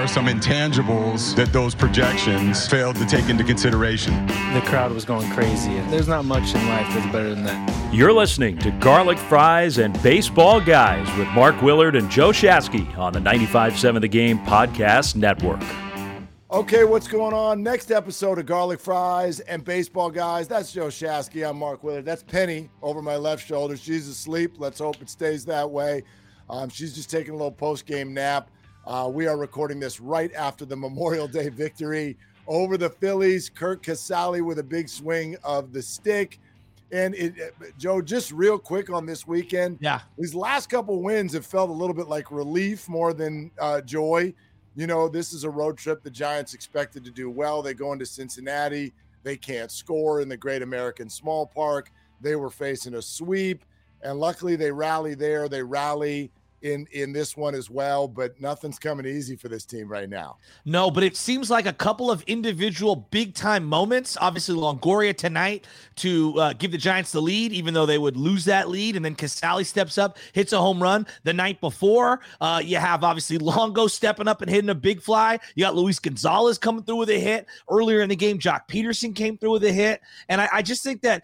Are some intangibles that those projections failed to take into consideration. The crowd was going crazy, there's not much in life that's better than that. You're listening to Garlic Fries and Baseball Guys with Mark Willard and Joe Shasky on the 95.7 The Game Podcast Network. Okay, what's going on? Next episode of Garlic Fries and Baseball Guys. That's Joe Shasky. I'm Mark Willard. That's Penny over my left shoulder. She's asleep. Let's hope it stays that way. Um, she's just taking a little post game nap. Uh, we are recording this right after the Memorial Day victory over the Phillies. Curt Casali with a big swing of the stick. And it, Joe, just real quick on this weekend. Yeah. These last couple wins have felt a little bit like relief more than uh, joy. You know, this is a road trip. The Giants expected to do well. They go into Cincinnati. They can't score in the Great American Small Park. They were facing a sweep, and luckily they rally there. They rally in in this one as well, but nothing's coming easy for this team right now. No, but it seems like a couple of individual big time moments. Obviously, Longoria tonight to uh, give the Giants the lead, even though they would lose that lead. And then Casali steps up, hits a home run the night before. Uh, you have obviously Longo stepping up and hitting a big fly. You got Luis Gonzalez coming through with a hit earlier in the game. Joc Pederson came through with a hit. And I, I just think that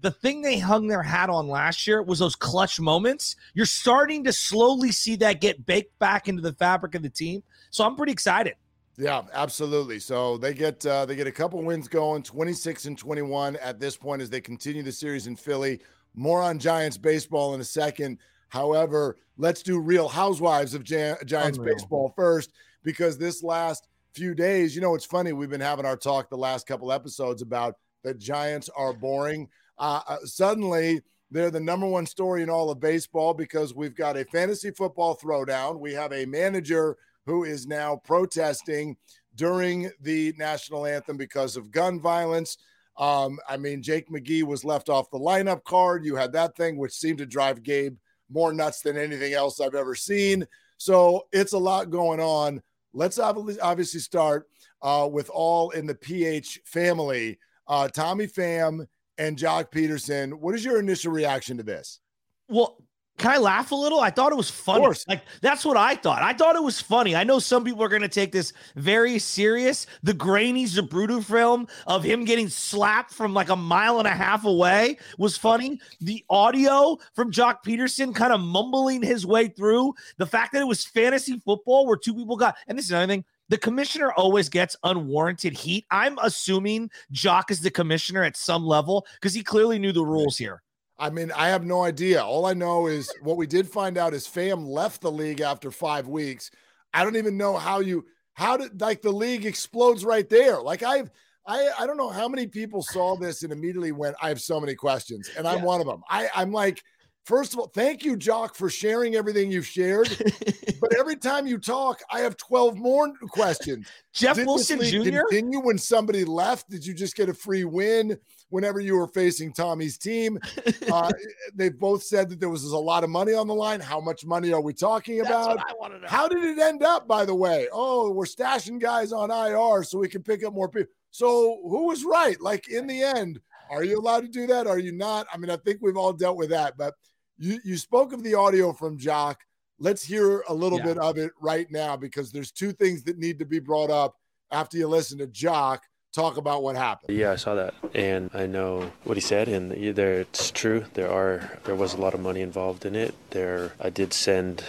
the thing they hung their hat on last year was those clutch moments. You're starting to slowly see that get baked back into the fabric of the team. So I'm pretty excited. Yeah, absolutely. So they get uh, they get a couple wins going, 26 and 21 at this point as they continue the series in Philly. More on Giants baseball in a second. However, let's do Real Housewives of Gi- Giants Unreal. baseball first because this last few days, you know, it's funny. We've been having our talk the last couple episodes about the Giants are boring. Uh, uh, suddenly, they're the number one story in all of baseball because we've got a fantasy football throwdown. We have a manager who is now protesting during the national anthem because of gun violence. Um, I mean, Jake McGee was left off the lineup card. You had that thing, which seemed to drive Gabe more nuts than anything else I've ever seen. So it's a lot going on. Let's obviously start uh, with all in the PH family. Uh, Tommy Pham and Joc Pederson. What is your initial reaction to this? Well, can I laugh a little? I thought it was funny. Like that's what I thought. I thought it was funny. I know some people are going to take this very serious. The grainy Zapruder film of him getting slapped from like a mile and a half away was funny. The audio from Joc Pederson kind of mumbling his way through. The fact that it was fantasy football where two people got, and this is another thing. The commissioner always gets unwarranted heat. I'm assuming Joc is the commissioner at some level because he clearly knew the rules here. I mean, I have no idea. All I know is what we did find out is Pham left the league after five weeks. I don't even know how you how did like the league explodes right there. Like I've I I don't know how many people saw this and immediately went, I have so many questions, and I'm Yeah. one of them. I I'm like, First of all, thank you, Joc, for sharing everything you've shared. but every time you talk, I have 12 more questions. Jeff Did Wilson this league Jr. Continue when somebody left? Did you just get a free win whenever you were facing Tommy's team? Uh, they both said that there was a lot of money on the line. How much money are we talking That's about? what I want to know. How did it end up, by the way? Oh, we're stashing guys on IR so we can pick up more people. So who was right? Like in the end, are you allowed to do that? Are you not? I mean, I think we've all dealt with that, but you you spoke of the audio from Joc. Let's hear a little Yeah. bit of it right now because there's two things that need to be brought up after you listen to Joc talk about what happened. Yeah, I saw that, and I know what he said, and either it's true. There are there was a lot of money involved in it. There, I did send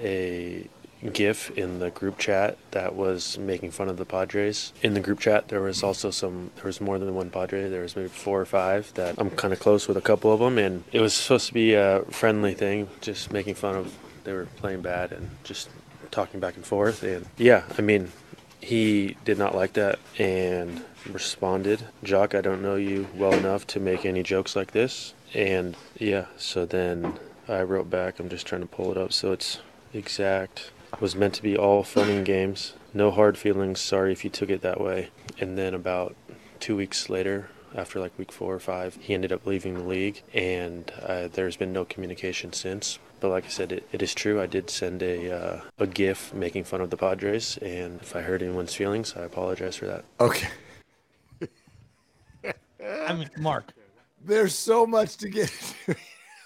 a GIF in the group chat that was making fun of the Padres. In the group chat, there was also some. There was more than one Padre. There was maybe four or five that I'm kind of close with a couple of them, and it was supposed to be a friendly thing, just making fun of. They were playing bad and just talking back and forth, and yeah, I mean, he did not like that and responded, Joc, I don't know you well enough to make any jokes like this. And yeah, so then I wrote back, I'm just trying to pull it up so it's exact. It was meant to be all fun and games. No hard feelings. Sorry if you took it that way. And then about two weeks later, after like week four or five, he ended up leaving the league, and uh, there's been no communication since. But like I said, it, it is true. I did send a uh, a GIF making fun of the Padres, and if I hurt anyone's feelings, I apologize for that. Okay. I mean, Mark. There's so much to get.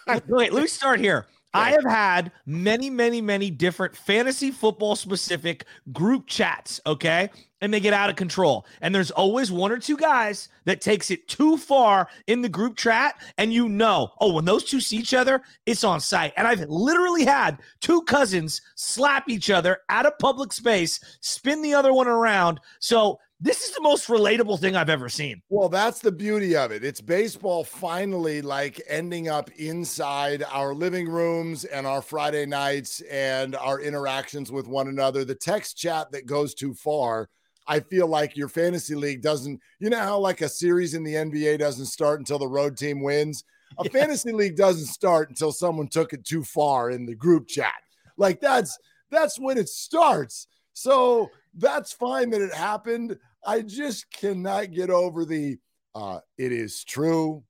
Wait, wait, let me start here. I have had many, many, many different fantasy football specific group chats, okay? And they get out of control. And there's always one or two guys that takes it too far in the group chat and you know, oh, when those two see each other, it's on sight. And I've literally had two cousins slap each other at a public space, spin the other one around. So this is the most relatable thing I've ever seen. Well, that's the beauty of it. It's baseball finally like ending up inside our living rooms and our Friday nights and our interactions with one another. The text chat that goes too far, I feel like your fantasy league doesn't, you know how like a series in the NBA doesn't start until the road team wins? A fantasy league doesn't start until someone took it too far in the group chat. Like that's that's when it starts. So that's fine that it happened. I just cannot get over the uh it is true.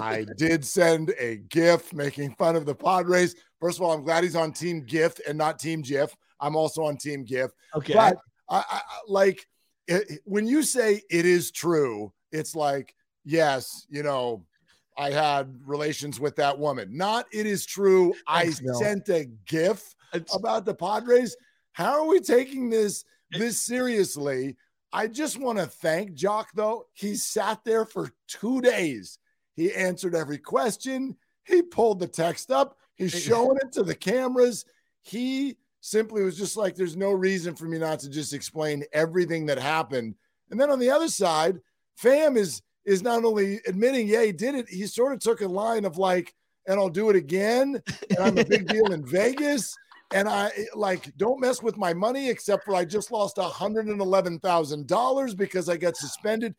I did send a GIF making fun of the Padres. First of all, I'm glad he's on team GIF and not team GIF. I'm also on team GIF. Okay. But I, I, I- like it, when you say it is true, it's like, yes, you know, I had relations with that woman. Not it is true. Thanks, I sent a GIF It's- about the Padres. How are we taking this this seriously? I just want to thank Joc though. He sat there for two days. He answered every question. He pulled the text up. He's showing it to the cameras. He simply was just like, there's no reason for me not to just explain everything that happened. And then on the other side, Pham is is not only admitting, yeah, he did it, he sort of took a line of like, and I'll do it again. And I'm a big deal in Vegas. And I like don't mess with my money, except for I just lost $111,000 because I got suspended.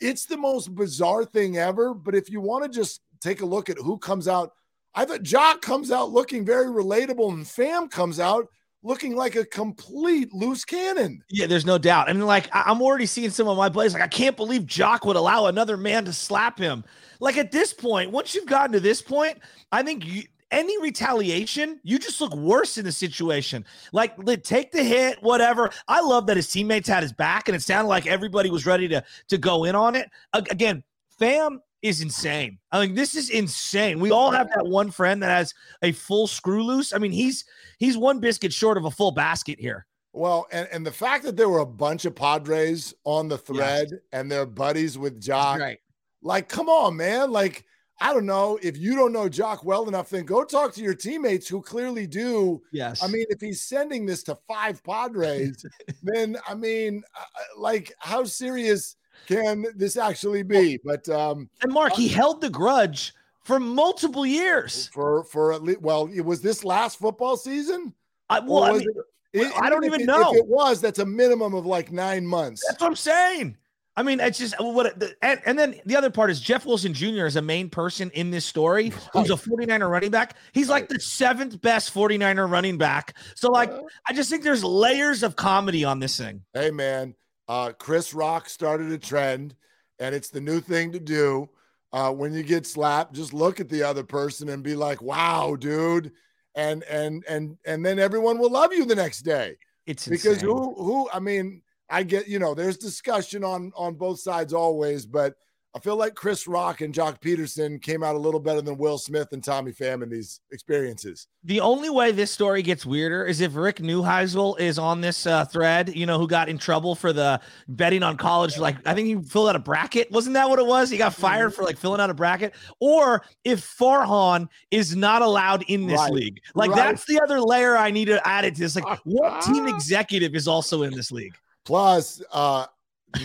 It's the most bizarre thing ever. But if you want to just take a look at who comes out, I thought Joc comes out looking very relatable, and Pham comes out looking like a complete loose cannon. Yeah, there's no doubt. And like I- I'm already seeing some of my plays. Like I can't believe Joc would allow another man to slap him. Like at this point, once you've gotten to this point, I think you, any retaliation, you just look worse in the situation. Like take the hit, whatever. I love that his teammates had his back, and it sounded like everybody was ready to to go in on it. Again, Pham is insane. I mean, this is insane. We all have that one friend that has a full screw loose. I mean, he's he's one biscuit short of a full basket here. Well, and, and the fact that there were a bunch of Padres on the thread and they're buddies with Joc, Right. like, come on, man. Like, I don't know. If you don't know Joc well enough, then go talk to your teammates who clearly do. Yes. I mean, if he's sending this to five Padres, then I mean, uh, like, how serious can this actually be? But um, And Mark, he held the grudge for multiple years. for for at least, well, it was this last football season. I, well, I, mean, it- I don't even it- know. If it was, that's a minimum of like nine months. that's what I'm saying. I mean, it's just what, and, and then the other part is Jeff Wilson Jr. is a main person in this story who's a 49er running back. He's like the seventh best 49er running back. So, like, I just think there's layers of comedy on this thing. Hey, man, uh, Chris Rock started a trend, and it's the new thing to do. Uh, when you get slapped, just look at the other person and be like, "Wow, dude," and and and and then everyone will love you the next day. It's because insane. who who I mean, I get you know, there's discussion on on both sides always, but I feel like Chris Rock and Joc Pederson came out a little better than Will Smith and Tommy Pham in these experiences. The only way this story gets weirder is if Rick Neuheisel is on this uh, thread, you know, who got in trouble for the betting on college. Like, I think he filled out a bracket. Wasn't that what it was? He got fired for like filling out a bracket. Or if Farhan is not allowed in this Right. league. Like, Right. that's the other layer I need to add it to this. Like, what team executive is also in this league? Plus, uh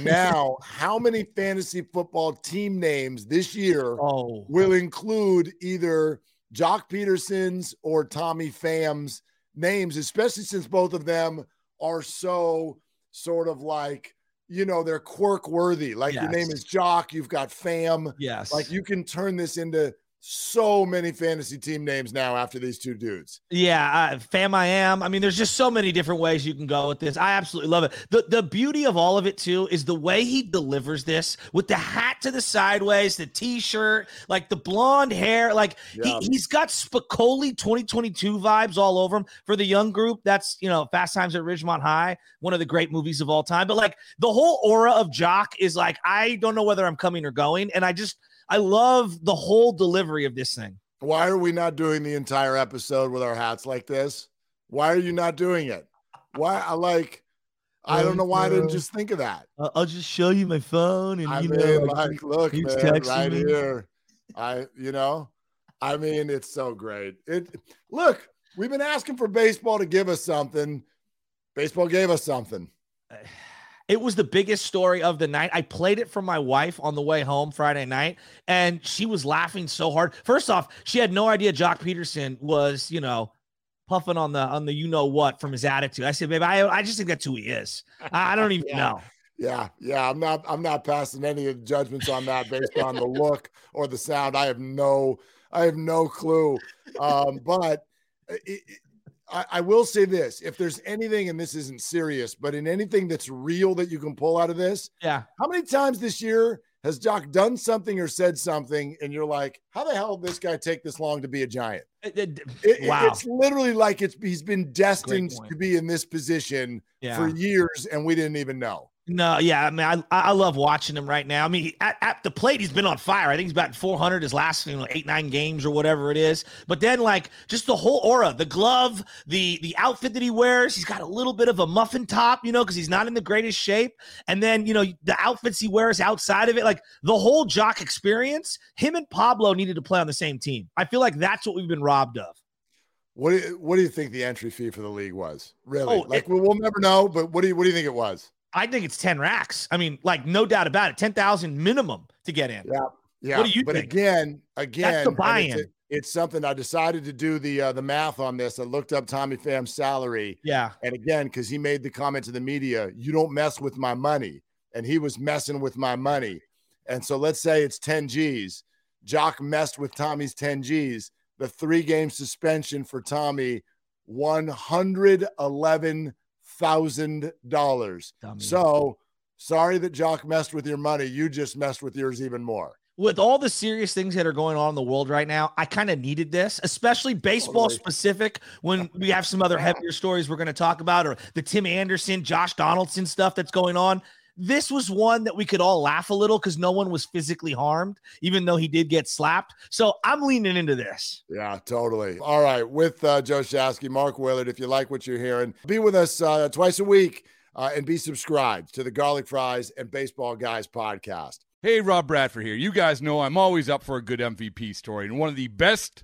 now how many fantasy football team names this year Oh, will include either Joc Pederson's or Tommy Pham's names, especially since both of them are so sort of like, you know, they're quirk worthy. Like your name is Joc, you've got Pham. yes. Like you can turn this into so many fantasy team names now after these two dudes. Yeah, uh, Pham, I am. I mean, there's just so many different ways you can go with this. I absolutely love it. The the beauty of all of it too is the way he delivers this with the hat to the sideways, the t-shirt, like the blonde hair. Like Yeah. he, he's got Spicoli 2022 vibes all over him. For the young group, that's you know, Fast Times at Ridgemont High, one of the great movies of all time. But like the whole aura of Joc is like, I don't know whether I'm coming or going. And I just I love the whole delivery of this thing. Why are we not doing the entire episode with our hats like this? Why are you not doing it? Why I like I don't know why I didn't just think of that. Uh, I'll just show you my phone, and I you mean, know, like, look, he's man, texting right me. here. I, you know, I mean, it's so great. It look, we've been asking for baseball to give us something. Baseball gave us something. it was the biggest story of the night. I played it for my wife on the way home Friday night, and she was laughing so hard. First off, she had no idea Joc Pederson was, you know, puffing on the on the you know what from his attitude. I said, babe, I, I just think that's who he is. I, I don't even Yeah. know. Yeah, yeah. I'm not. I'm not passing any of the judgments on that based on the look or the sound. I have no. I have no clue. Um, but it, it- I, I will say this: if there's anything, and this isn't serious, but in anything that's real that you can pull out of this, Yeah. How many times this year has Doc done something or said something, and you're like, "How the hell did this guy take this long to be a giant?" It- it- It- wow. it's literally like it's he's been destined to be in this position Yeah. for years, and we didn't even know. No, yeah, I mean, I, I love watching him right now. I mean, at, at the plate, he's been on fire. I think he's about 400 his last you know, eight, nine games or whatever it is. But then, like, just the whole aura, the glove, the the outfit that he wears. He's got a little bit of a muffin top, you know, because he's not in the greatest shape. And then, you know, the outfits he wears outside of it, like the whole Joc experience. Him and Pablo needed to play on the same team. I feel like that's what we've been robbed of. What do you, what do you think the entry fee for the league was? Really? Oh, like it- we'll, we'll never know, but what do you what do you think it was? I think it's 10 racks. I mean, like, no doubt about it. 10,000 minimum to get in. Yeah, yeah. What do you but think? again, again, That's the and buy-in. It's, it's something I decided to do the uh, the math on this. I looked up Tommy Pham's salary, Yeah. and again, because he made the comment to the media, "You don't mess with my money," and he was messing with my money. And so let's say it's 10 G's. Joc messed with Tommy's 10 G's. The three game suspension for Tommy, one hundred eleven thousand dollars. So sorry that Joc messed with your money. You just messed with yours even more. with all the serious things that are going on in the world right now, I kind of needed this, especially baseball Totally. specific. When we have some other heavier stories we're going to talk about, or the Tim Anderson, Josh Donaldson stuff that's going on. This was one that we could all laugh a little because no one was physically harmed, even though he did get slapped. So I'm leaning into this. Yeah, totally. All right. With uh, Joe Shasky, Mark Willard, if you like what you're hearing, be with us uh, twice a week uh, and be subscribed to the Garlic Fries and Baseball Guys podcast. Hey, Rob Bradford here. You guys know I'm always up for a good MVP story, and one of the best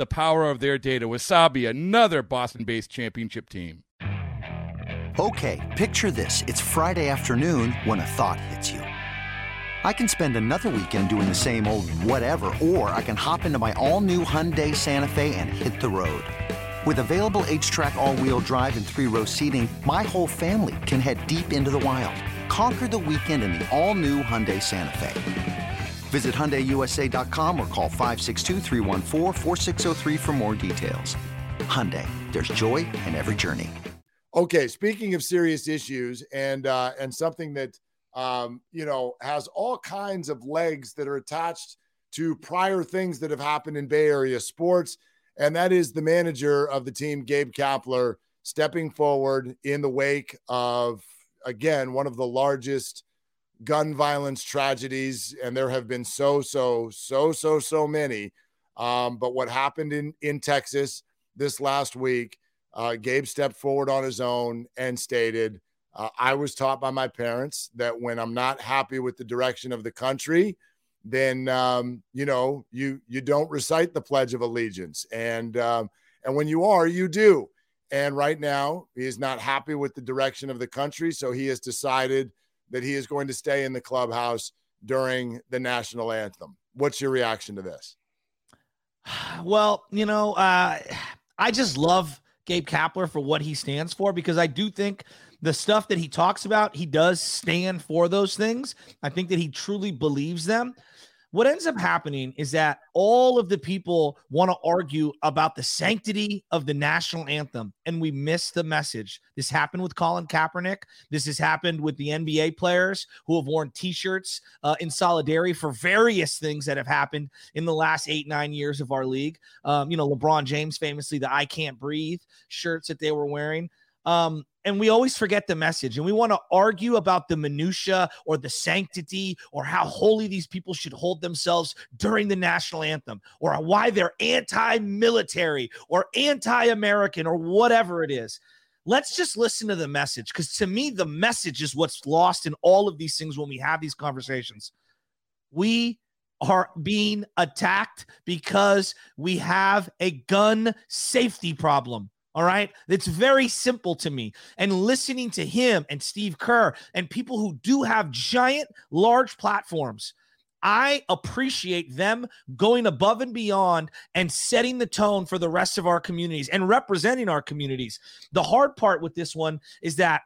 the power of their data. Wasabi, another Boston based championship team. Okay, picture this. It's Friday afternoon when a thought hits you. I can spend another weekend doing the same old whatever, or I can hop into my all new Hyundai Santa Fe and hit the road. With available H track, all wheel drive, and three row seating, my whole family can head deep into the wild. Conquer the weekend in the all new Hyundai Santa Fe. Visit HyundaiUSA.com or call 562 for more details. Hyundai, there's joy in every journey. Okay, speaking of serious issues and uh, and something that um, you know has all kinds of legs that are attached to prior things that have happened in Bay Area sports, and that is the manager of the team, Gabe Kapler, stepping forward in the wake of again one of the largest gun violence tragedies, and there have been so, so, so, so, so many. Um, but what happened in in Texas this last week, uh, Gabe stepped forward on his own and stated, uh, "I was taught by my parents that when I'm not happy with the direction of the country, then um, you know you you don't recite the Pledge of Allegiance, and um, and when you are, you do." And right now, he is not happy with the direction of the country, so he has decided that he is going to stay in the clubhouse during the national anthem. What's your reaction to this? Well, you know, uh, I just love Gabe Kapler for what he stands for because I do think the stuff that he talks about, he does stand for those things. I think that he truly believes them what ends up happening is that all of the people want to argue about the sanctity of the national anthem, and we miss the message. This happened with Colin Kaepernick. This has happened with the NBA players who have worn T-shirts uh, in solidarity for various things that have happened in the last eight nine years of our league. Um, you know, LeBron James famously the "I Can't Breathe" shirts that they were wearing. Um, and we always forget the message and we want to argue about the minutia or the sanctity or how holy these people should hold themselves during the national anthem or why they're anti-military or anti-american or whatever it is. Let's just listen to the message because to me the message is what's lost in all of these things when we have these conversations. We are being attacked because we have a gun safety problem all right. It's very simple to me. And listening to him and Steve Kerr and people who do have giant, large platforms, I appreciate them going above and beyond and setting the tone for the rest of our communities and representing our communities. The hard part with this one is that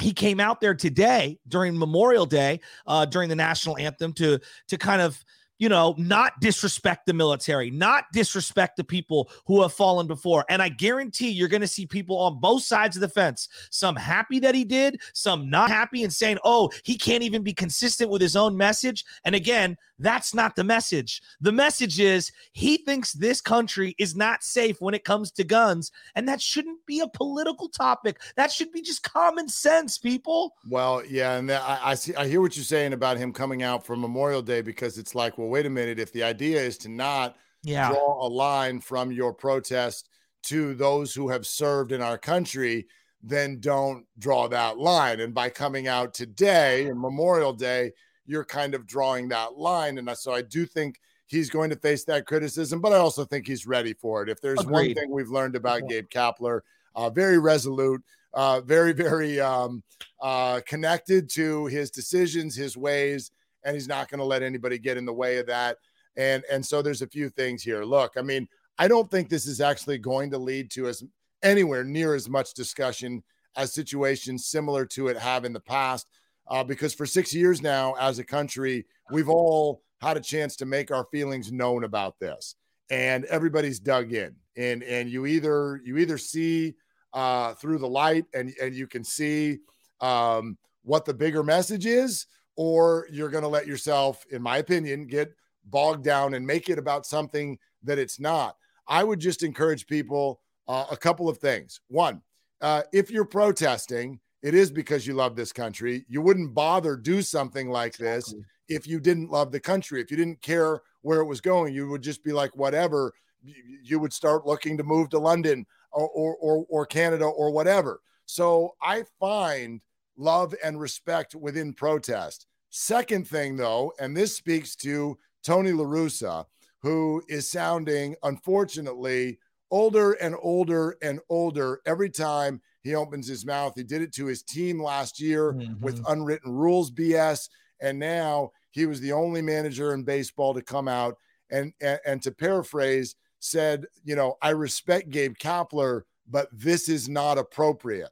he came out there today during Memorial Day, uh, during the national anthem, to to kind of you know, not disrespect the military, not disrespect the people who have fallen before. And I guarantee you're going to see people on both sides of the fence, some happy that he did, some not happy and saying, oh, he can't even be consistent with his own message. And again, that's not the message. The message is he thinks this country is not safe when it comes to guns. And that shouldn't be a political topic. That should be just common sense, people. Well, yeah. And I, I see, I hear what you're saying about him coming out for Memorial Day because it's like, well, wait a minute. If the idea is to not yeah. draw a line from your protest to those who have served in our country, then don't draw that line. And by coming out today Memorial Day, you're kind of drawing that line. And so I do think he's going to face that criticism, but I also think he's ready for it. If there's Agreed. one thing we've learned about yeah. Gabe Kapler, uh, very resolute, uh, very, very um, uh, connected to his decisions, his ways, and he's not going to let anybody get in the way of that. And and so there's a few things here. Look, I mean, I don't think this is actually going to lead to as anywhere near as much discussion as situations similar to it have in the past. Uh, because for six years now, as a country, we've all had a chance to make our feelings known about this, and everybody's dug in. And and you either you either see uh, through the light, and and you can see um, what the bigger message is, or you're going to let yourself, in my opinion, get bogged down and make it about something that it's not. I would just encourage people uh, a couple of things. One, uh, if you're protesting, it is because you love this country. You wouldn't bother do something like this if you didn't love the country. If you didn't care where it was going, you would just be like, whatever. You would start looking to move to London or, or, or, or Canada or whatever. So I find love and respect within protest. Second thing, though, and this speaks to Tony LaRussa, who is sounding, unfortunately, older and older and older every time he opens his mouth. He did it to his team last year mm-hmm. with unwritten rules BS. And now he was the only manager in baseball to come out and, and, and to paraphrase, said, you know, I respect Gabe Kapler, but this is not appropriate.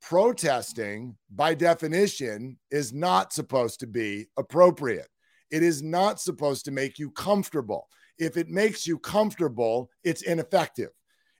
Protesting, by definition, is not supposed to be appropriate. It is not supposed to make you comfortable. If it makes you comfortable, it's ineffective.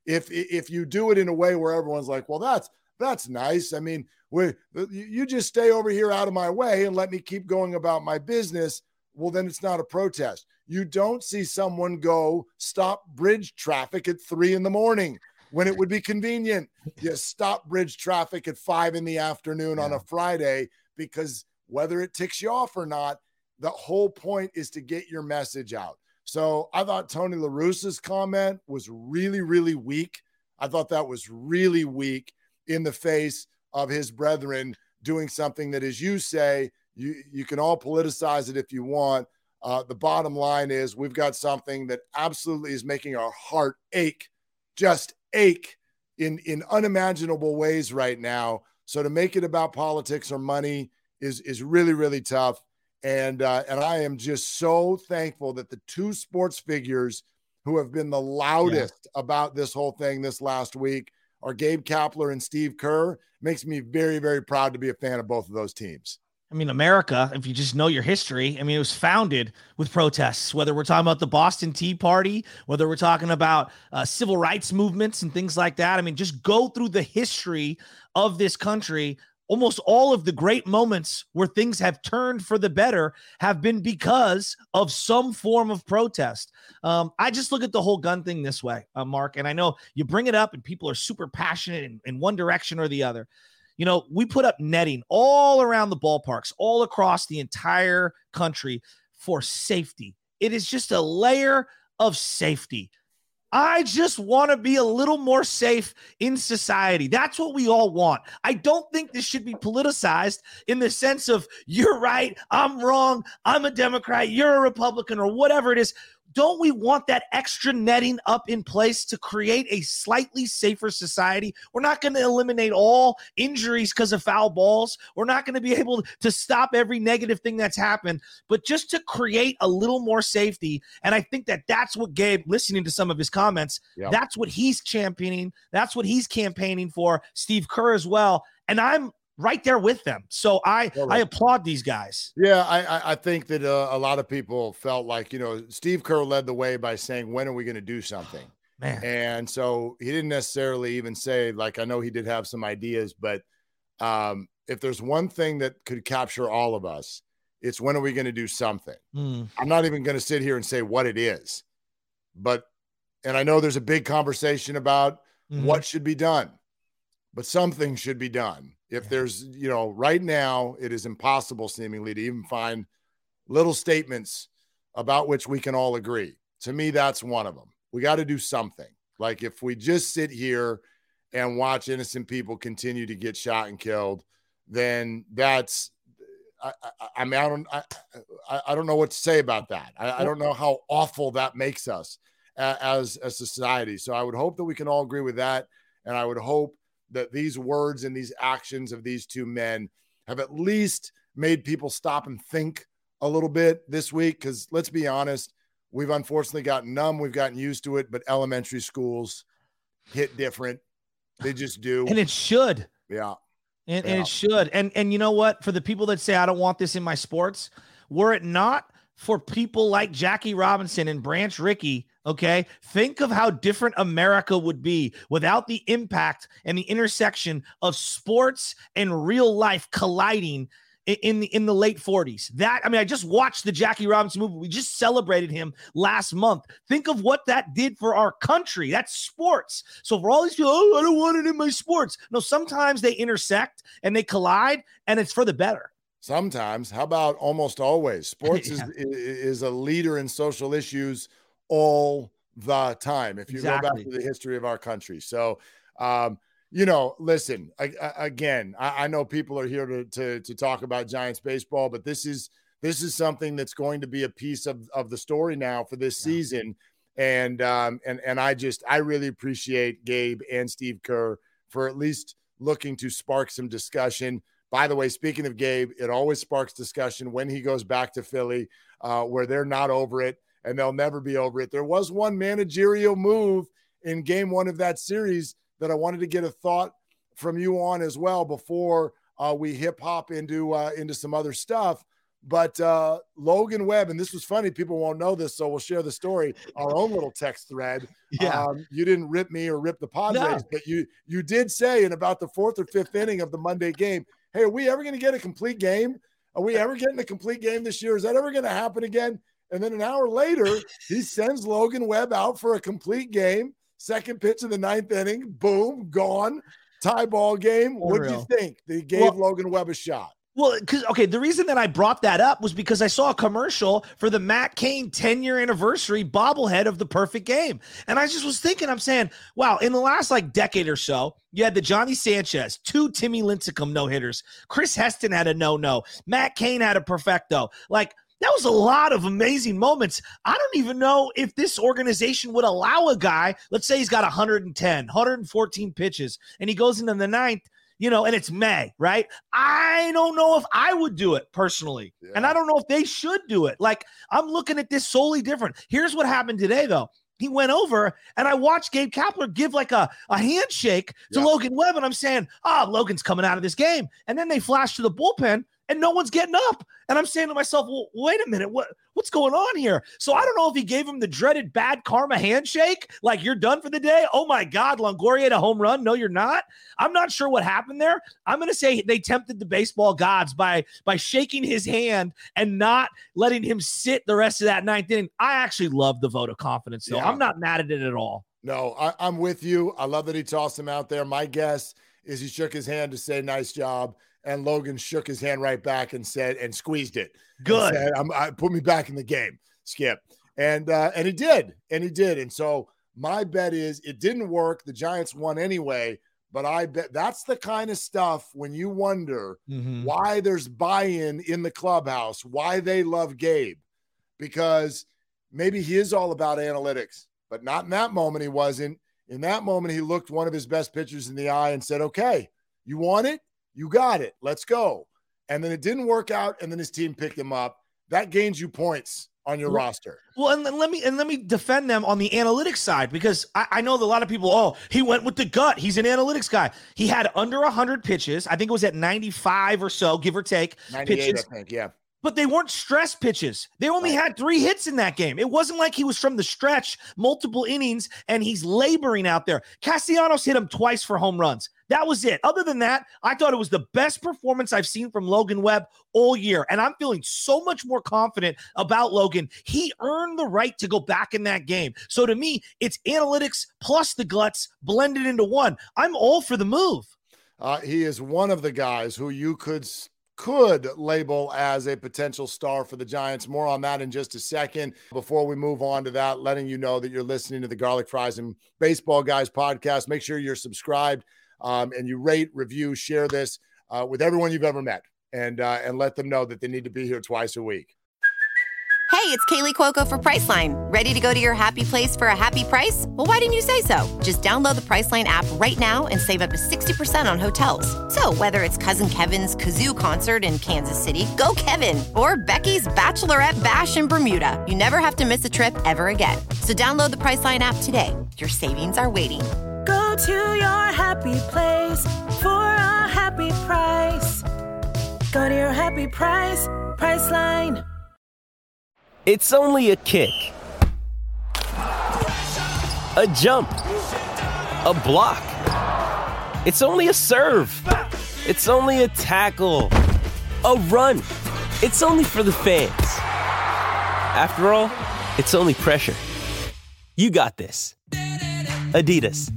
If if you do it in a way where everyone's like, "Well, that's that's nice." I mean, we you just stay over here out of my way and let me keep going about my business. Well, then it's not a protest. You don't see someone go stop bridge traffic at three in the morning when it would be convenient. You stop bridge traffic at five in the afternoon yeah. on a Friday because whether it ticks you off or not, the whole point is to get your message out. So I thought Tony LaRussa's comment was really, really weak. I thought that was really weak in the face of his brethren doing something that, as you say, you, you can all politicize it if you want. Uh, the bottom line is we've got something that absolutely is making our heart ache, just ache in, in unimaginable ways right now. So to make it about politics or money is, is really, really tough. And uh, and I am just so thankful that the two sports figures who have been the loudest about this whole thing this last week are Gabe Kapler and Steve Kerr. Makes me very, very proud to be a fan of both of those teams. I mean, America, if you just know your history, I mean, it was founded with protests, whether we're talking about the Boston Tea Party, whether we're talking about uh, civil rights movements and things like that. I mean, just go through the history of this country almost all of the great moments where things have turned for the better have been because of some form of protest. Um, I just look at the whole gun thing this way, uh, Mark, and I know you bring it up and people are super passionate in, in one direction or the other. You know, we put up netting all around the ballparks, all across the entire country for safety. It is just a layer of safety. I just want to be a little more safe in society. That's what we all want. I don't think this should be politicized in the sense of you're right, I'm wrong, I'm a Democrat, you're a Republican, or whatever it is don't we want that extra netting up in place to create a slightly safer society? We're not going to eliminate all injuries because of foul balls. We're not going to be able to stop every negative thing that's happened, but just to create a little more safety. And I think that that's what Gabe, listening to some of his comments, yep. that's what he's championing. That's what he's campaigning for. Steve Kerr as well. And I'm right there with them. So I I applaud these guys. Yeah, I I think that uh, a lot of people felt like you know Steve Kerr led the way by saying when are we going to do something. Man. And so he didn't necessarily even say like I know he did have some ideas, but um, if there's one thing that could capture all of us, it's when are we going to do something. Mm. I'm not even going to sit here and say what it is, but and I know there's a big conversation about mm-hmm. what should be done, but something should be done if there's, you know, right now it is impossible seemingly to even find little statements about which we can all agree. To me, that's one of them. We got to do something. Like if we just sit here and watch innocent people continue to get shot and killed, then that's I, I, I mean I don't I, I don't know what to say about that. I, I don't know how awful that makes us as a society. So I would hope that we can all agree with that, and I would hope that these words and these actions of these two men have at least made people stop and think a little bit this week. Because let's be honest, we've unfortunately gotten numb, we've gotten used to it, but elementary schools hit different. They just do. And it should. Yeah. And, Yeah. and it should. And and you know what? For the people that say I don't want this in my sports, were it not for people like Jackie Robinson and Branch Rickey, okay, think of how different America would be without the impact and the intersection of sports and real life colliding in the in the late 40s. That I mean, I just watched the Jackie Robinson movie. We just celebrated him last month. Think of what that did for our country. That's sports. So for all these people, oh, I don't want it in my sports. No, sometimes they intersect and they collide, and it's for the better. Sometimes, how about almost always? Sports Yeah. is is a leader in social issues all the time. If you go back to the history of our country, so um, you know, listen I, I- again. I, I know people are here to, to to talk about Giants baseball, but this is this is something that's going to be a piece of of the story now for this season. And um, and and I just I really appreciate Gabe and Steve Kerr for at least looking to spark some discussion. By the way, speaking of Gabe, it always sparks discussion when he goes back to Philly, uh, where they're not over it and they'll never be over it. There was one managerial move in game one of that series that I wanted to get a thought from you on as well before uh, we hip hop into uh, into some other stuff. But uh, Logan Webb, and this was funny, people won't know this, so we'll share the story. Our own little text thread. Yeah. Um, you didn't rip me or rip the Padres, No. but you you did say in about the fourth or fifth inning of the Monday game, "Hey, are we ever going to get a complete game? Are we ever getting a complete game this year? Is that ever going to happen again?" And then an hour later, he sends Logan Webb out for a complete game. Second pitch of the ninth inning, boom, gone. Tie ball game. What do you think? They gave Well- Logan Webb a shot. Well, because okay, the reason that I brought that up was because I saw a commercial for the Matt Cain 10 year anniversary bobblehead of the perfect game. And I just was thinking, I'm saying, wow, in the last like decade or so, you had the Johnny Sanchez, two Timmy Lincecum no hitters. Chris Heston had a no no. Matt Cain had a perfecto. Like, that was a lot of amazing moments. I don't even know if this organization would allow a guy, let's say he's got 110, 114 pitches, and he goes into the ninth, you know, and it's May, right? I don't know if I would do it personally. And I don't know if they should do it. Like, I'm looking at this solely different. Here's what happened today, though. He went over and I watched Gabe Kapler give like a, a handshake to Yeah. Logan Webb. And I'm saying, oh, Logan's coming out of this game. And then they flash to the bullpen and no one's getting up. And I'm saying to myself, well, wait a minute, what what's going on here? So I don't know if he gave him the dreaded bad karma handshake, like you're done for the day. Oh my God, Longoria had a home run. No, you're not. I'm not sure what happened there. I'm gonna say they tempted the baseball gods by by shaking his hand and not letting him sit the rest of that ninth inning. I actually love the vote of confidence, though. Yeah. I'm not mad at it at all. No, I, I'm with you. I love that he tossed him out there. My guess is he shook his hand to say nice job, and Logan shook his hand right back and said and squeezed it. Good. said, I'm, I put me back in the game, Skip. And uh, and he did, and he did. And so my bet is it didn't work. The Giants won anyway. But I bet that's the kind of stuff when you wonder Mhm. why there's buy-in in the clubhouse, why they love Gabe, because maybe he is all about analytics, but not in that moment. He wasn't. In that moment, he looked one of his best pitchers in the eye and said, "Okay, you want it, you got it. Let's go." And then it didn't work out, and then his team picked him up. That gains you points on your Well- roster. Well, and let me and let me defend them on the analytics side because I, I know that a lot of people. Oh, he went with the gut. He's an analytics guy. He had under hundred pitches. I think it was at ninety five or so, give or take. 98, pitches. I think. Yeah. But they weren't stress pitches. They only had three hits in that game. It wasn't like he was from the stretch, multiple innings, and he's laboring out there. Castellanos hit him twice for home runs. That was it. Other than that, I thought it was the best performance I've seen from Logan Webb all year. And I'm feeling so much more confident about Logan. He earned the right to go back in that game. So to me, it's analytics plus the guts blended into one. I'm all for the move. Uh, he is one of the guys who you could could label as a potential star for the Giants. More on that in just a second. Before we move on to that, letting you know that you're listening to the Garlic Fries and Baseball Guys podcast. Make sure you're subscribed um, and you rate, review, share this uh, with everyone you've ever met, and uh, and let them know that they need to be here twice a week. Hey, it's Kaley Cuoco for Priceline. Ready to go to your happy place for a happy price? Well, why didn't you say so? Just download the Priceline app right now and save up to 60% on hotels. So, whether it's Cousin Kevin's Kazoo concert in Kansas City, go Kevin, or Becky's Bachelorette Bash in Bermuda, you never have to miss a trip ever again. So, download the Priceline app today. Your savings are waiting. Go to your happy place for a happy price. Go to your happy price, Priceline. It's only a kick, a jump, a block. It's only a serve. It's only a tackle, a run. It's only for the fans. After all, it's only pressure. You got this. Adidas.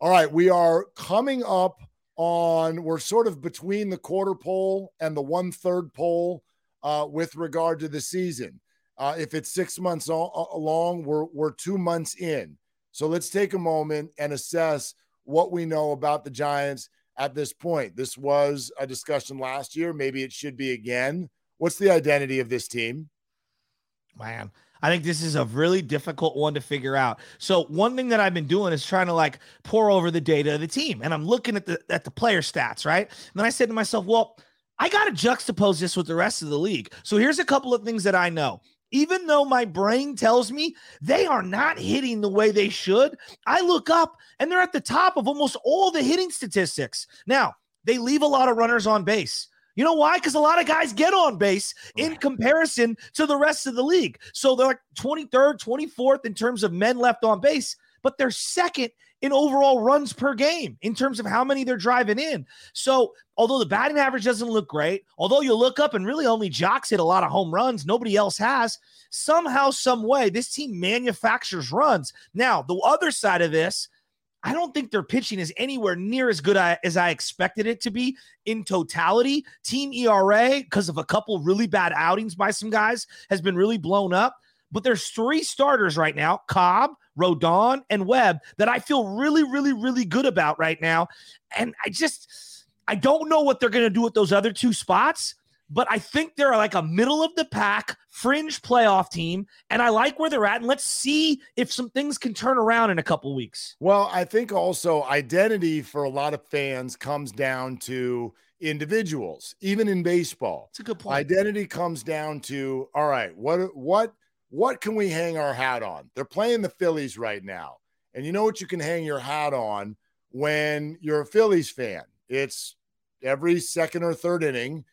All right, we are coming up on, we're sort of between the quarter pole and the one third pole uh, with regard to the season. Uh, if it's six months along, we're, we're two months in. So let's take a moment and assess what we know about the Giants at this point. This was a discussion last year. Maybe it should be again. What's the identity of this team? Man, I think this is a really difficult one to figure out. So one thing that I've been doing is trying to like pour over the data of the team, and I'm looking at the at the player stats, right? And then I said to myself, well, I got to juxtapose this with the rest of the league. So here's a couple of things that I know. Even though my brain tells me they are not hitting the way they should, I look up and they're at the top of almost all the hitting statistics. Now, they leave a lot of runners on base. You know why? Because a lot of guys get on base oh, in comparison to the rest of the league. So they're like 23rd, 24th in terms of men left on base, but they're second in overall runs per game in terms of how many they're driving in. So, although the batting average doesn't look great, although you look up and really only Joc's hit a lot of home runs, nobody else has, somehow, some way, this team manufactures runs. Now, the other side of this, I don't think their pitching is anywhere near as good as I expected it to be in totality. Team ERA, because of a couple really bad outings by some guys, has been really blown up. But there's three starters right now Cobb, Rodon, and Webb that I feel really, really, really good about right now. And I just, I don't know what they're going to do with those other two spots, but I think they're like a middle of the pack fringe playoff team. And I like where they're at. And let's see if some things can turn around in a couple weeks. Well, I think also identity for a lot of fans comes down to individuals, even in baseball. It's a good point. Identity comes down to all right, what what what can we hang our hat on? They're playing the Phillies right now. And you know what you can hang your hat on when you're a Phillies fan? It's every second or third inning,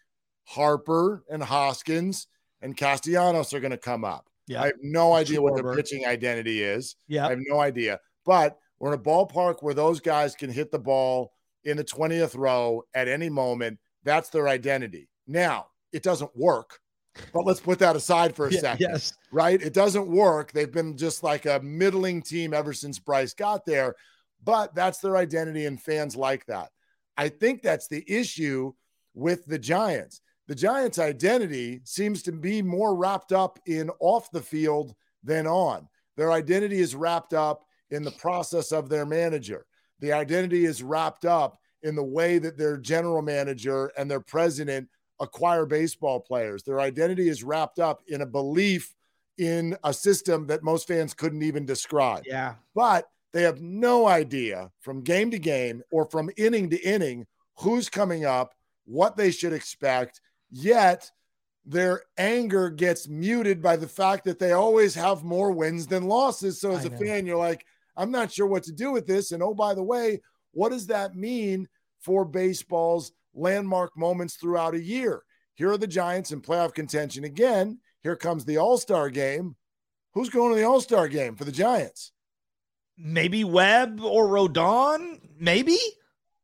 Harper and Hoskins and Castellanos are going to come up. Yeah. I have no idea what their pitching identity is. Yeah. I have no idea. But we're in a ballpark where those guys can hit the ball in the 20th row at any moment. That's their identity. Now, it doesn't work, but let's put that aside for a Yeah, second. yes. Right? It doesn't work. They've been just like a middling team ever since Bryce got there, but that's their identity, and fans like that. I think that's the issue with the Giants. The Giants' identity seems to be more wrapped up in off the field than on. Their identity is wrapped up in the process of their manager. The identity is wrapped up in the way that their general manager and their president acquire baseball players. Their identity is wrapped up in a belief in a system that most fans couldn't even describe. Yeah. But they have no idea from game to game or from inning to inning who's coming up, what they should expect. Yet their anger gets muted by the fact that they always have more wins than losses. So as I a know. fan, you're like, I'm not sure what to do with this. And oh, by the way, what does that mean for baseball's landmark moments throughout a year? Here are the Giants in playoff contention again. Here comes the All Star game. Who's going to the All Star game for the Giants? maybe Webb or Rodon, maybe.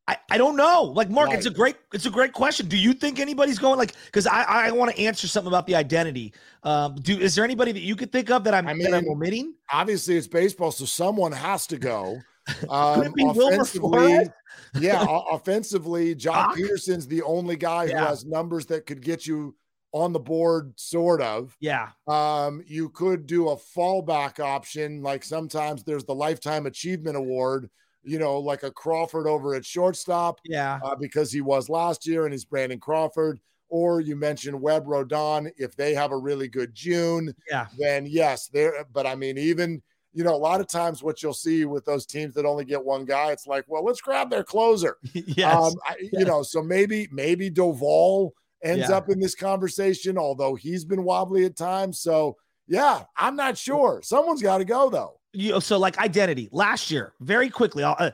I, I don't know. Like Mark, it's a great it's a great question. Do you think anybody's going like because I, I want to answer something about the identity. Um, do is there anybody that you could think of that I'm, I that I'm mean, omitting? Obviously, it's baseball, so someone has to go. Could Um, it be Wilmer offensively, yeah, offensively, Joc Joc? Pederson's the only guy who has numbers that could get you on the board, sort of. Yeah. Um, you could do a fallback option, like sometimes there's the Lifetime Achievement Award, you know, like a Crawford over at shortstop Yeah. uh, because he was last year and he's Brandon Crawford. Or you mentioned Webb Rodon. If they have a really good June, Yeah. then yes, there. But I mean, even you know, a lot of times what you'll see with those teams that only get one guy, it's like, well, let's grab their closer. yes. Um, I, You know, so maybe maybe Doval ends Yeah. up in this conversation, although he's been wobbly at times. So Yeah, I'm not sure. Someone's got to go though. You so like identity last year, very quickly, uh,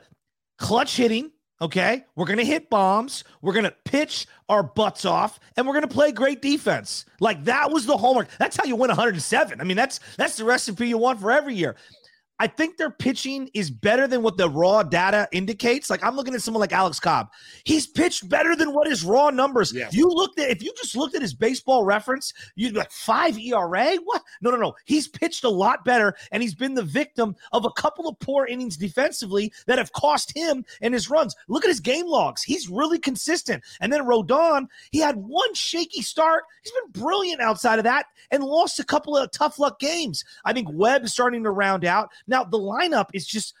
clutch hitting. Okay, we're gonna hit bombs. We're gonna pitch our butts off, and we're gonna play great defense. Like that was the homework. That's how you win 107. I mean, that's that's the recipe you want for every year. I think their pitching is better than what the raw data indicates. Like I'm looking at someone like Alex Cobb. He's pitched better than what his raw numbers. Yeah. You looked at if you just looked at his baseball reference, you'd be like five ERA. What? No, no, no. He's pitched a lot better, and he's been the victim of a couple of poor innings defensively that have cost him and his runs. Look at his game logs. He's really consistent. And then Rodon, he had one shaky start. He's been brilliant outside of that and lost a couple of tough luck games. I think Webb is starting to round out. Now, the lineup is just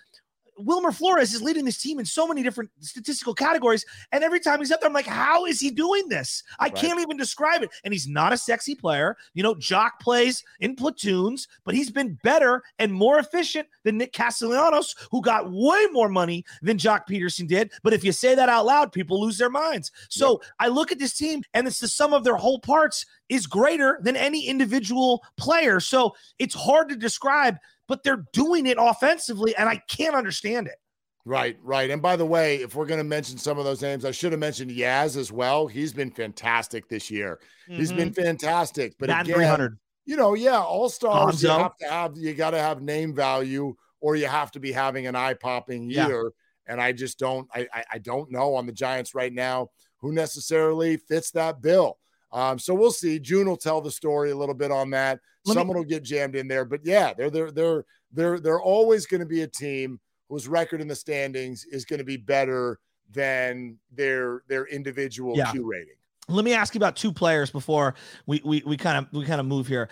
Wilmer Flores is leading this team in so many different statistical categories. And every time he's up there, I'm like, how is he doing this? I Right. can't even describe it. And he's not a sexy player. You know, Joc plays in platoons, but he's been better and more efficient than Nick Castellanos, who got way more money than Joc Pederson did. But if you say that out loud, people lose their minds. So I look at this team, and it's the sum of their whole parts is greater than any individual player. So it's hard to describe, but they're doing it offensively, and I can't understand it. Right, right. And by the way, if we're going to mention some of those names, I should have mentioned Yaz as well. He's been fantastic this year. He's been mm-hmm. fantastic. But Batting again, 300. you know, yeah, all stars you have to have you got to have name value, or you have to be having an eye popping Yeah. year. And I just don't, I, I, I don't know on the Giants right now who necessarily fits that bill. Um, so we'll see. June will tell the story a little bit on that. Let me- Someone will get jammed in there, but yeah, they're they're they're they're they're always going to be a team whose record in the standings is going to be better than their their individual Yeah. Q rating. Let me ask you about two players before we we we kind of we kind of move here.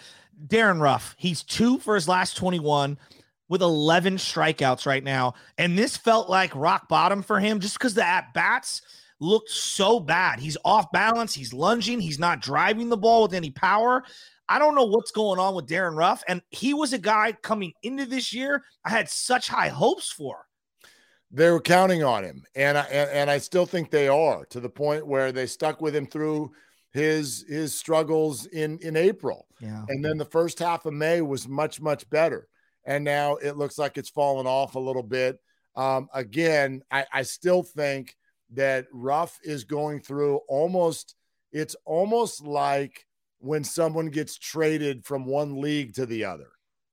Darin Ruf, he's two for his last 21 with 11 strikeouts right now. And this felt like rock bottom for him just because the at bats looked so bad. He's off balance, he's lunging, he's not driving the ball with any power. I don't know what's going on with Darin Ruf. And he was a guy coming into this year I had such high hopes for. They were counting on him, and I and, and I still think they are to the point where they stuck with him through his his struggles in in April. Yeah. And then the first half of May was much, much better. And now it looks like it's fallen off a little bit. Um, again, I, I still think that Ruf is going through almost, it's almost like when someone gets traded from one league to the other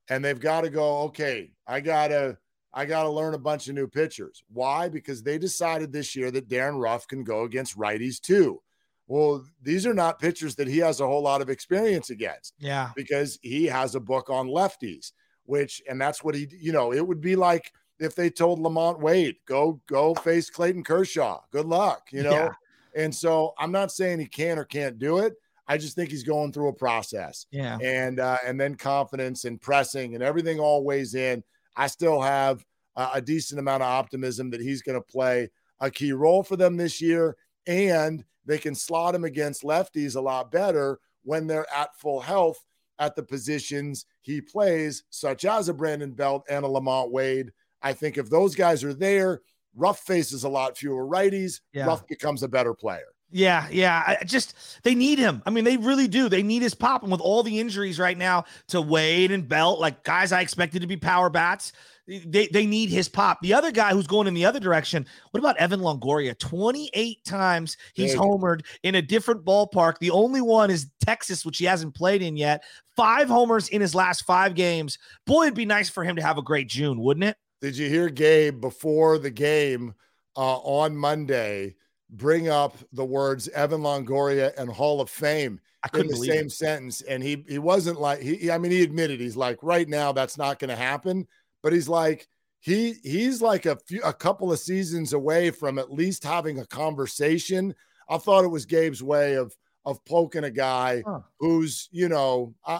and they've got to go, okay, I got to, I got to learn a bunch of new pitchers. Why? Because they decided this year that Darin Ruf can go against righties too. Well, these are not pitchers that he has a whole lot of experience against Yeah. because he has a book on lefties, which and that's what he you know, it would be like if they told LaMonte Wade, go go face Clayton Kershaw. Good luck, you know. Yeah. And so I'm not saying he can or can't do it. I just think he's going through a process. Yeah. And uh, and then confidence and pressing and everything all weighs in. I still have uh, a decent amount of optimism that he's going to play a key role for them this year and they can slot him against lefties a lot better when they're at full health at the positions he plays, such as a Brandon Belt and a LaMonte Wade. I think if those guys are there, Ruf faces a lot fewer righties. Yeah. Ruf becomes a better player. Yeah, yeah. I just they need him. I mean, they really do. They need his pop. And with all the injuries right now to Wade and Belt, like guys I expected to be power bats, they they need his pop. The other guy who's going in the other direction. What about Evan Longoria? Twenty eight times he's homered in a different ballpark. The only one is Texas, which he hasn't played in yet. Five homers in his last five games. Boy, it'd be nice for him to have a great June, wouldn't it? Did you hear Gabe before the game uh, on Monday bring up the words Evan Longoria and Hall of Fame I in the same it. sentence? And he he wasn't like he. he- I mean, he admitted he's like right now that's not going to happen, but he's like he he's like a few a couple of seasons away from at least having a conversation. I thought it was Gabe's way of of poking a guy Huh. who's you know I,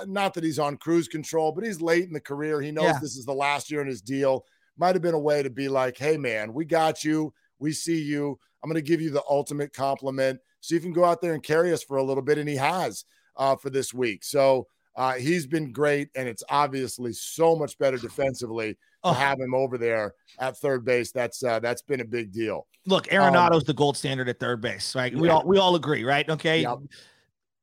I- not that he's on cruise control, but he's late in the career. He knows Yeah. this is the last year in his deal. Might have been a way to be like, hey man, we got you. We see you. I'm going to give you the ultimate compliment so you can go out there and carry us for a little bit. And he has uh, for this week. So uh, he's been great. And it's obviously so much better defensively Oh. have him over there at third base. That's uh, that's been a big deal. Look, Arenado's the gold standard at third base, right? We Um, Yeah. all we all agree, right? Okay. Yep.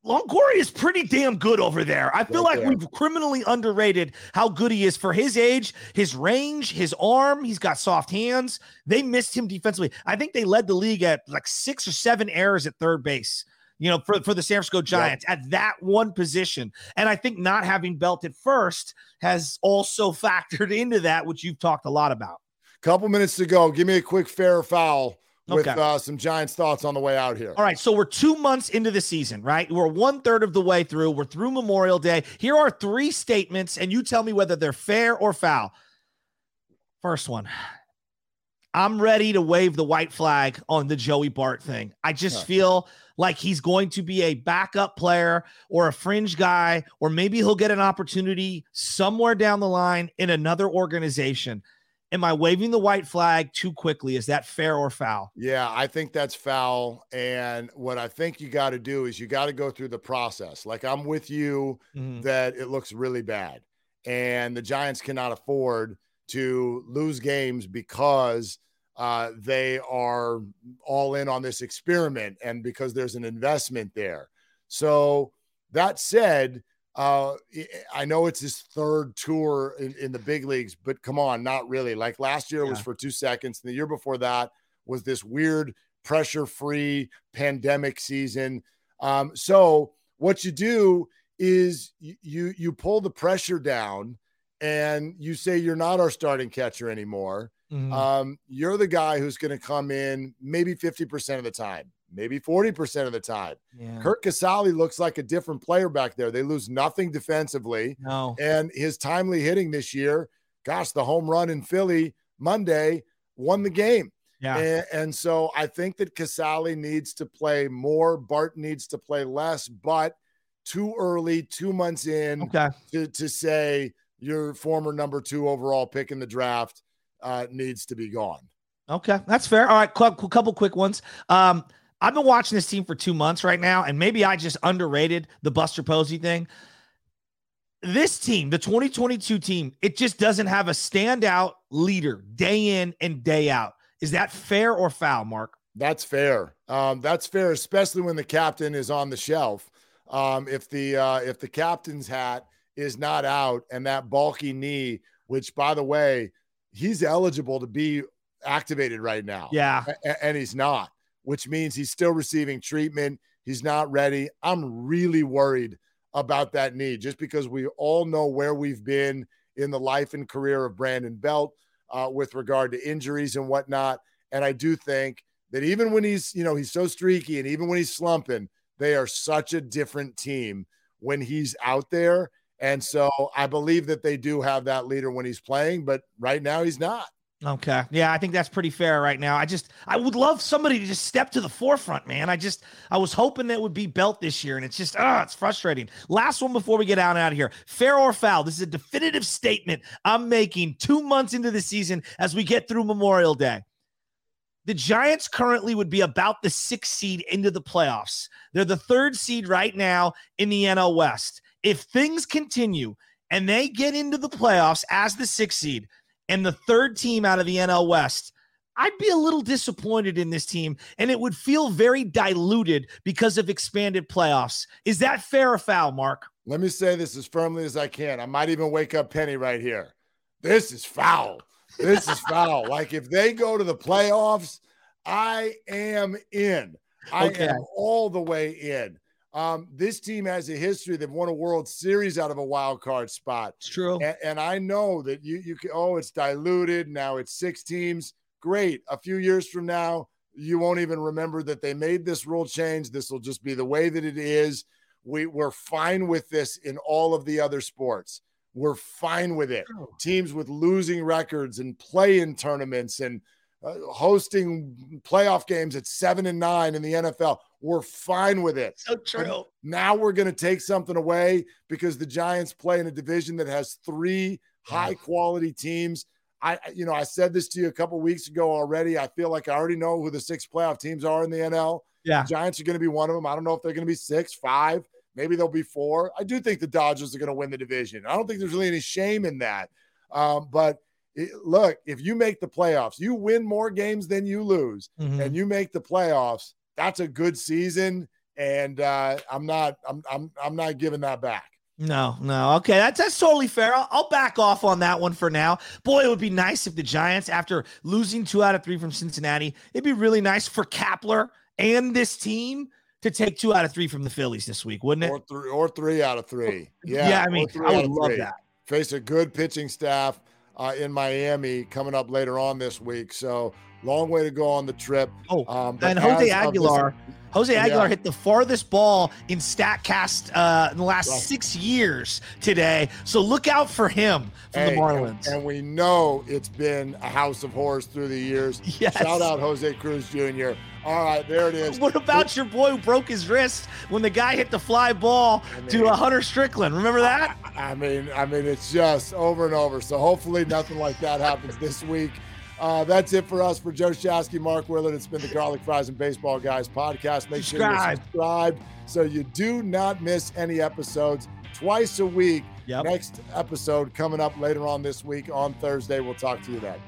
Longoria is pretty damn good over there. I feel Right like there. we've criminally underrated how good he is for his age, his range, his arm. He's got soft hands. They missed him defensively. I think they led the league at like six or seven errors at third base. You know, for, for the San Francisco Giants at that one position. And I think not having Belt at first has also factored into that, which you've talked a lot about. Couple minutes to go. Give me a quick fair or foul with Okay. uh, some Giants thoughts on the way out here. All right, so we're two months into the season, right? We're one third of the way through. We're through Memorial Day. Here are three statements, and you tell me whether they're fair or foul. First one I'm ready to wave the white flag on the Joey Bart thing. I just Huh. feel like he's going to be a backup player or a fringe guy, or maybe he'll get an opportunity somewhere down the line in another organization. Am I waving the white flag too quickly? Is that fair or foul? Yeah, I think that's foul. And what I think you got to do is you got to go through the process. Like I'm with you Mhm. that it looks really bad. And the Giants cannot afford to lose games because uh, they are all in on this experiment and because there's an investment there. So that said, uh, I- know it's his third tour in, in the big leagues, but come on, not really. Like last year was for two seconds, and the year before that was this weird pressure-free pandemic season. Um, so what you do is you, you you pull the pressure down, and you say you're not our starting catcher anymore. Mhm. Um, you're the guy who's going to come in maybe 50% of the time, maybe 40% of the time. Yeah. Curt Casali looks like a different player back there. They lose nothing defensively. No. And his timely hitting this year, gosh, the home run in Philly Monday won the game. Yeah. And, and so I think that Casale needs to play more. Bart needs to play less, but too early, two months in Okay. to, to say your former number two overall pick in the draft uh, needs to be gone. Okay, that's fair. All right, cou- couple quick ones. Um, I've been watching this team for two months right now, and maybe I just underrated the Buster Posey thing. This team, the 2022 team, it just doesn't have a standout leader day in and day out. Is that fair or foul, Mark? That's fair. Um, that's fair, especially when the captain is on the shelf. Um, if the uh, if the captain's hat is not out and that bulky knee, which by the way, he's eligible to be activated right now. Yeah. A- and he's not, which means he's still receiving treatment. He's not ready. I'm really worried about that knee just because we all know where we've been in the life and career of Brandon Belt uh, with regard to injuries and whatnot. And I do think that even when he's, you know, he's so streaky and even when he's slumping, they are such a different team when he's out there. And so I believe that they do have that leader when he's playing, but right now he's not. Okay. Yeah, I think that's pretty fair right now. I just I would love somebody to just step to the forefront, man. I just I was hoping that would be Belt this year, and it's just ah, it's frustrating. Last one before we get out and out of here. Fair or foul? This is a definitive statement I'm making two months into the season as we get through Memorial Day. The Giants currently would be about the sixth seed into the playoffs. They're the third seed right now in the NL West. If things continue and they get into the playoffs as the sixth seed and the third team out of the NL West, I'd be a little disappointed in this team and it would feel very diluted because of expanded playoffs. Is that fair or foul, Mark? Let me say this as firmly as I can. I might even wake up Penny right here. This is foul. This is foul. Like if they go to the playoffs, I am in. I Okay. am all the way in. Um, this team has a history. They've won a World Series out of a wild card spot. It's true. And, and I know that you you can. Oh, it's diluted now. It's six teams. Great. A few years from now, you won't even remember that they made this rule change. This will just be the way that it is. We we're fine with this in all of the other sports. We're fine with it. Teams with losing records and play in tournaments and uh, hosting playoff games at seven and nine in the NFL. We're fine with it. So But true. now we're going to take something away because the Giants play in a division that has three high quality teams. I, I- you know, I said this to you a couple weeks ago already. I feel like I already know who the six playoff teams are in the NL. Yeah. The Giants are going to be one of them. I don't know if they're going to be six, five, maybe they'll be four. I do think the Dodgers are going to win the division. I don't think there's really any shame in that. Um, but it, look, if you make the playoffs, you win more games than you lose, Mhm. and you make the playoffs, that's a good season. and uh, I'm not I'm I'm I'm not giving that back. No, no. Okay, that's that's totally fair. I'll, I'll, back off on that one for now. Boy, it would be nice if the Giants, after losing two out of three from Cincinnati, it'd be really nice for Kapler and this team to take two out of three from the Phillies this week, wouldn't it? Or three, or three out of three. Yeah, yeah. I mean, I would love that. Face a good pitching staff uh, in Miami coming up later on this week. So long way to go on the trip. Oh, um, and Jose Aguilar. This, Jose Aguilar yeah. hit the farthest ball in Statcast uh, in the last six years today. So look out for him from hey, the Marlins. And, and, we know it's been a house of horrors through the years. Yes. Shout out Jose Cruz Jr. All right, there it is. What about your boy who broke his wrist when the guy hit the fly ball I mean, to a Hunter Strickland? Remember that? I, I mean, I mean, it's just over and over. So hopefully nothing like that happens this week. Uh, that's it for us. For Joe Shasky, Mark Willard, it's been the Garlic Fries and Baseball Guys podcast. Make subscribe. sure you subscribe so you do not miss any episodes twice a week. Yep. Next episode coming up later on this week on Thursday. We'll talk to you then.